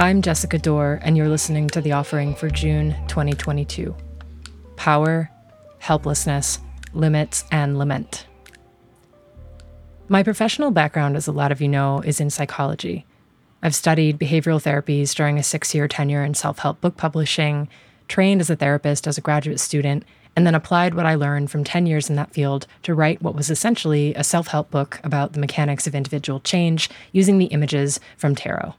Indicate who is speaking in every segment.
Speaker 1: I'm Jessica Dore, and you're listening to the offering for June 2022 Power, Helplessness, Limits, and Lament. My professional background, as a lot of you know, is in psychology. I've studied behavioral therapies during a six year tenure in self help book publishing, trained as a therapist as a graduate student, and then applied what I learned from 10 years in that field to write what was essentially a self help book about the mechanics of individual change using the images from tarot.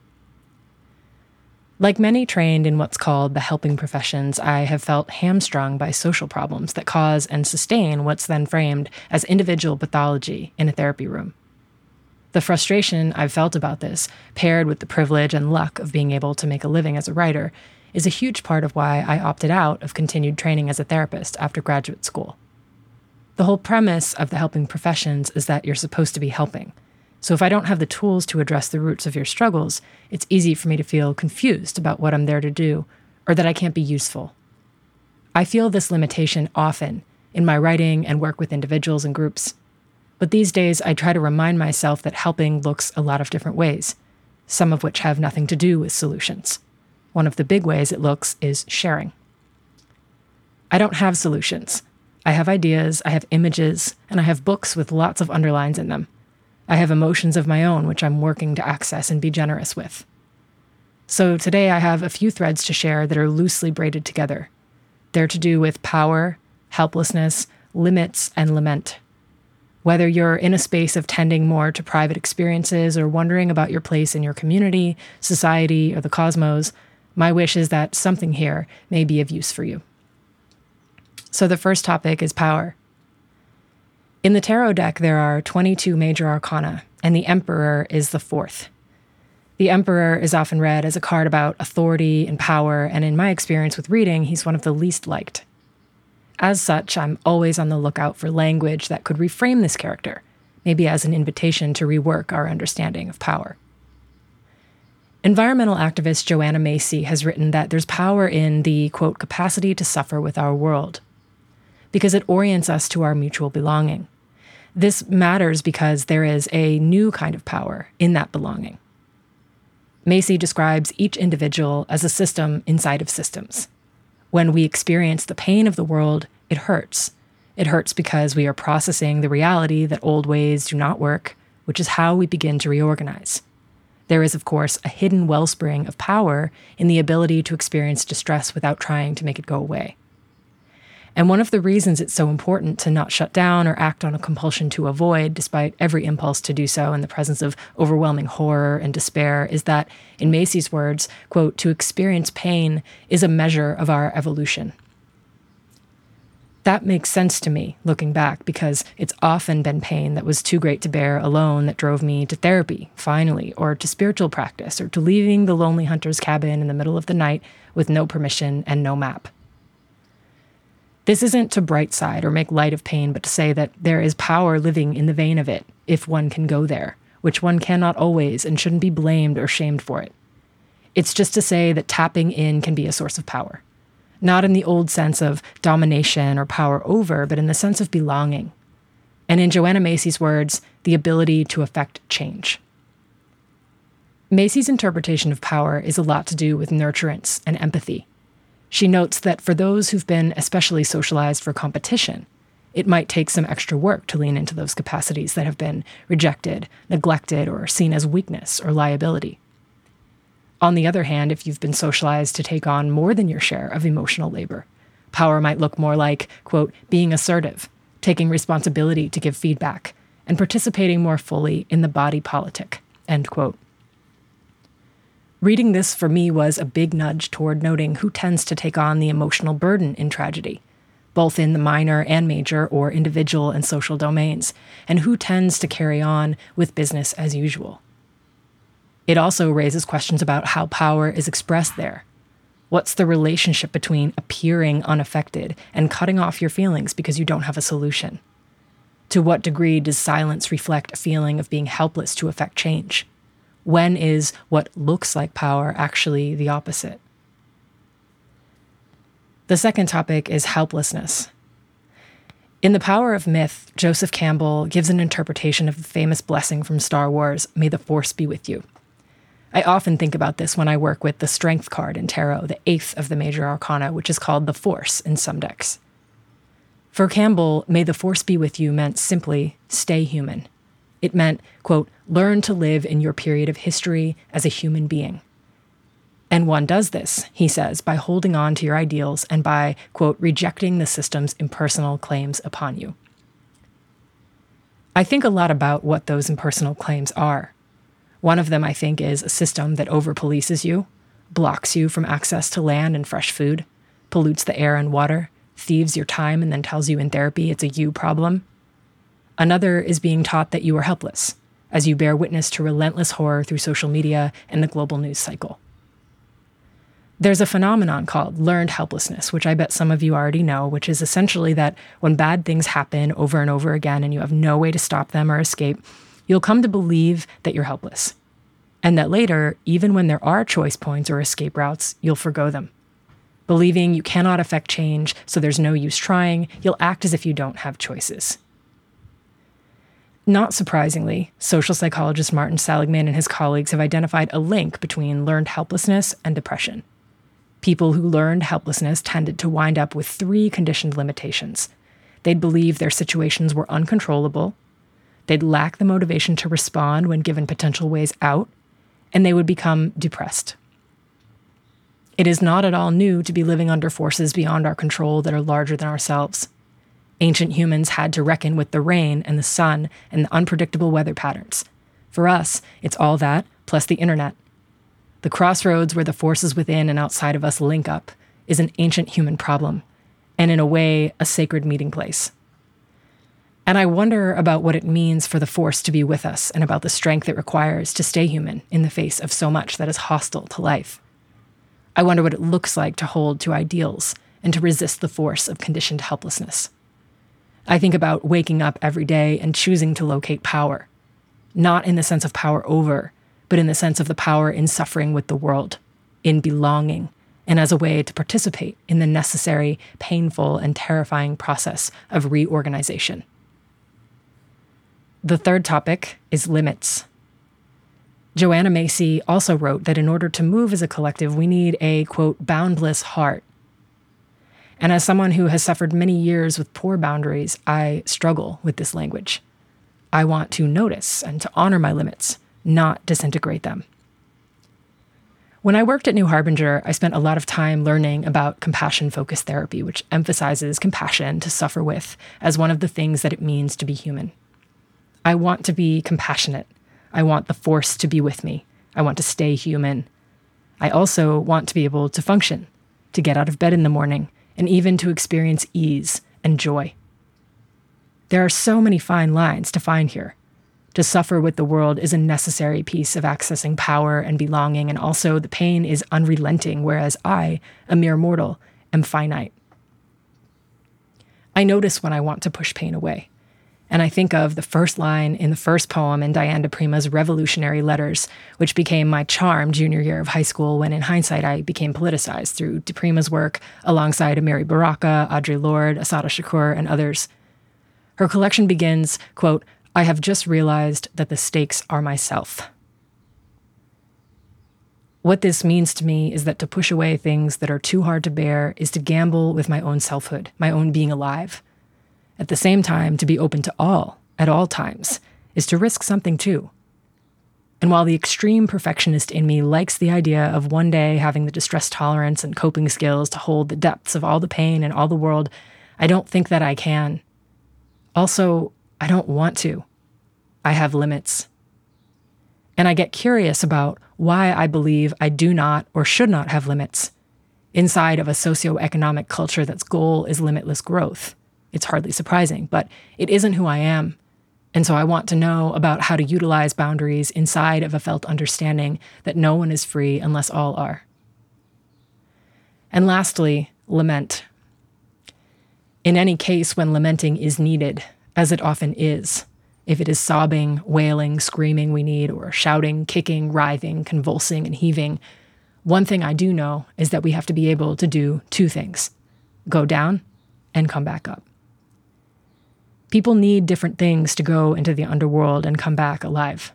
Speaker 1: Like many trained in what's called the helping professions, I have felt hamstrung by social problems that cause and sustain what's then framed as individual pathology in a therapy room. The frustration I've felt about this, paired with the privilege and luck of being able to make a living as a writer, is a huge part of why I opted out of continued training as a therapist after graduate school. The whole premise of the helping professions is that you're supposed to be helping. So if I don't have the tools to address the roots of your struggles, it's easy for me to feel confused about what I'm there to do or that I can't be useful. I feel this limitation often in my writing and work with individuals and groups. But these days, I try to remind myself that helping looks a lot of different ways, some of which have nothing to do with solutions. One of the big ways it looks is sharing. I don't have solutions. I have ideas, I have images, and I have books with lots of underlines in them. I have emotions of my own, which I'm working to access and be generous with. So today I have a few threads to share that are loosely braided together. They're to do with power, helplessness, limits, and lament. Whether you're in a space of tending more to private experiences or wondering about your place in your community, society, or the cosmos, my wish is that something here may be of use for you. So the first topic is power. In the tarot deck, there are 22 major arcana, and the Emperor is the fourth. The Emperor is often read as a card about authority and power, and in my experience with reading, he's one of the least liked. As such, I'm always on the lookout for language that could reframe this character, maybe as an invitation to rework our understanding of power. Environmental activist Joanna Macy has written that there's power in the, quote, capacity to suffer with our world, because it orients us to our mutual belonging. This matters because there is a new kind of power in that belonging. Macy describes each individual as a system inside of systems. When we experience the pain of the world, it hurts. It hurts because we are processing the reality that old ways do not work, which is how we begin to reorganize. There is, of course, a hidden wellspring of power in the ability to experience distress without trying to make it go away. And one of the reasons it's so important to not shut down or act on a compulsion to avoid, despite every impulse to do so in the presence of overwhelming horror and despair, is that, in Macy's words, quote, to experience pain is a measure of our evolution. That makes sense to me looking back because it's often been pain that was too great to bear alone that drove me to therapy, finally, or to spiritual practice, or to leaving the lonely hunter's cabin in the middle of the night with no permission and no map. This isn't to bright side or make light of pain, but to say that there is power living in the vein of it, if one can go there, which one cannot always and shouldn't be blamed or shamed for it. It's just to say that tapping in can be a source of power. Not in the old sense of domination or power over, but in the sense of belonging. And in Joanna Macy's words, the ability to affect change. Macy's interpretation of power is a lot to do with nurturance and empathy, she notes that for those who've been especially socialized for competition, it might take some extra work to lean into those capacities that have been rejected, neglected, or seen as weakness or liability. On the other hand, if you've been socialized to take on more than your share of emotional labor, power might look more like, quote, being assertive, taking responsibility to give feedback, and participating more fully in the body politic, end quote. Reading this for me was a big nudge toward noting who tends to take on the emotional burden in tragedy, both in the minor and major or individual and social domains, and who tends to carry on with business as usual. It also raises questions about how power is expressed there. What's the relationship between appearing unaffected and cutting off your feelings because you don't have a solution? To what degree does silence reflect a feeling of being helpless to affect change? When is what looks like power actually the opposite? The second topic is helplessness. In The Power of Myth, Joseph Campbell gives an interpretation of the famous blessing from Star Wars May the Force be with you. I often think about this when I work with the Strength card in Tarot, the eighth of the major arcana, which is called the Force in some decks. For Campbell, may the Force be with you meant simply stay human. It meant, quote, learn to live in your period of history as a human being. And one does this, he says, by holding on to your ideals and by, quote, rejecting the system's impersonal claims upon you. I think a lot about what those impersonal claims are. One of them, I think, is a system that over polices you, blocks you from access to land and fresh food, pollutes the air and water, thieves your time, and then tells you in therapy it's a you problem. Another is being taught that you are helpless, as you bear witness to relentless horror through social media and the global news cycle. There's a phenomenon called learned helplessness, which I bet some of you already know, which is essentially that when bad things happen over and over again and you have no way to stop them or escape, you'll come to believe that you're helpless. And that later, even when there are choice points or escape routes, you'll forego them. Believing you cannot affect change, so there's no use trying, you'll act as if you don't have choices. Not surprisingly, social psychologist Martin Seligman and his colleagues have identified a link between learned helplessness and depression. People who learned helplessness tended to wind up with three conditioned limitations. They'd believe their situations were uncontrollable, they'd lack the motivation to respond when given potential ways out, and they would become depressed. It is not at all new to be living under forces beyond our control that are larger than ourselves. Ancient humans had to reckon with the rain and the sun and the unpredictable weather patterns. For us, it's all that, plus the internet, the crossroads where the forces within and outside of us link up is an ancient human problem, and in a way, a sacred meeting place. And I wonder about what it means for the force to be with us and about the strength it requires to stay human in the face of so much that is hostile to life. I wonder what it looks like to hold to ideals and to resist the force of conditioned helplessness. I think about waking up every day and choosing to locate power, not in the sense of power over, but in the sense of the power in suffering with the world, in belonging, and as a way to participate in the necessary, painful, and terrifying process of reorganization. The third topic is limits. Joanna Macy also wrote that in order to move as a collective, we need a, quote, boundless heart. And as someone who has suffered many years with poor boundaries, I struggle with this language. I want to notice and to honor my limits, not disintegrate them. When I worked at New Harbinger, I spent a lot of time learning about compassion focused therapy, which emphasizes compassion to suffer with as one of the things that it means to be human. I want to be compassionate. I want the force to be with me. I want to stay human. I also want to be able to function, to get out of bed in the morning, and even to experience ease and joy. There are so many fine lines to find here. To suffer with the world is a necessary piece of accessing power and belonging, and also the pain is unrelenting, whereas I, a mere mortal, am finite. I notice when I want to push pain away. And I think of the first line in the first poem in Diane di Prima's Revolutionary Letters, which became my charm junior year of high school when, in hindsight, I became politicized through di Prima's work alongside Amiri Baraka, Audre Lorde, Assata Shakur, and others. Her collection begins, quote, I have just realized that the stakes are myself. What this means to me is that to push away things that are too hard to bear is to gamble with my own selfhood, my own being alive. At the same time, to be open to all, at all times, is to risk something too. And while the extreme perfectionist in me likes the idea of one day having the distress tolerance and coping skills to hold the depths of all the pain in all the world, I don't think that I can. Also, I don't want to. I have limits. And I get curious about why I believe I do not or should not have limits inside of a socioeconomic culture that's goal is limitless growth. It's hardly surprising, but it isn't who I am. And so I want to know about how to utilize boundaries inside of a felt understanding that no one is free unless all are. And lastly, lament. In any case, when lamenting is needed, as it often is. If it is sobbing, wailing, screaming we need, or shouting, kicking, writhing, convulsing, and heaving, one thing I do know is that we have to be able to do two things go down and come back up. People need different things to go into the underworld and come back alive.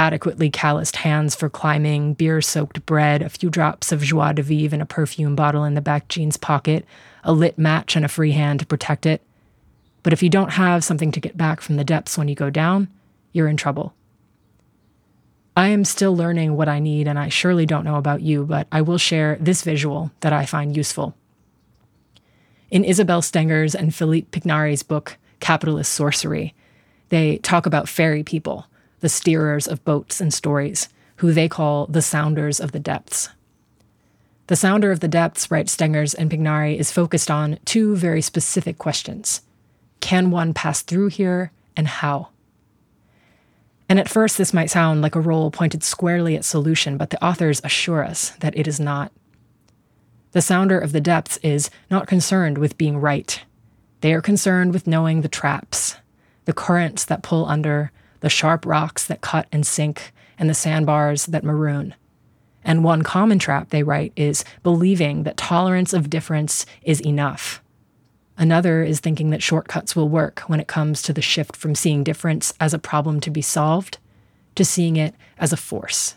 Speaker 1: adequately calloused hands for climbing, beer soaked bread, a few drops of joie de vivre in a perfume bottle in the back jeans pocket, a lit match and a free hand to protect it. But if you don't have something to get back from the depths when you go down, you're in trouble. I am still learning what I need, and I surely don't know about you, but I will share this visual that I find useful. In Isabelle Stengers and Philippe Pignarre's book, Capitalist Sorcery, they talk about fairy people, the steerers of boats and stories, who they call the sounders of the depths. The sounder of the depths, writes Stengers and Pignarre, is focused on two very specific questions Can one pass through here, and how? And at first, this might sound like a role pointed squarely at solution, but the authors assure us that it is not. The sounder of the depths is not concerned with being right. They are concerned with knowing the traps, the currents that pull under, the sharp rocks that cut and sink, and the sandbars that maroon. And one common trap, they write, is believing that tolerance of difference is enough. Another is thinking that shortcuts will work when it comes to the shift from seeing difference as a problem to be solved to seeing it as a force.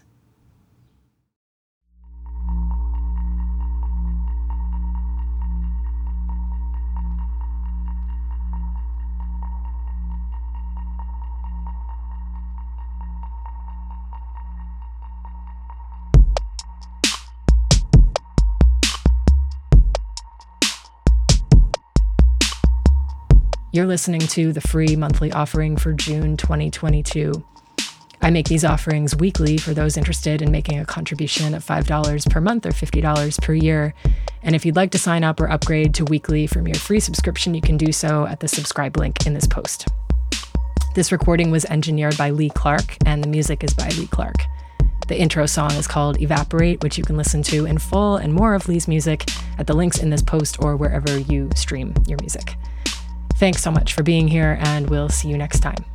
Speaker 1: You're listening to the free monthly offering for June 2022. I make these offerings weekly for those interested in making a contribution of $5 per month or $50 per year. And if you'd like to sign up or upgrade to weekly from your free subscription, you can do so at the subscribe link in this post. This recording was engineered by Lee Clarke, and the music is by Lee Clarke. The intro song is called Evaporate, which you can listen to in full and more of Lee's music at the links in this post or wherever you stream your music. Thanks so much for being here, and we'll see you next time.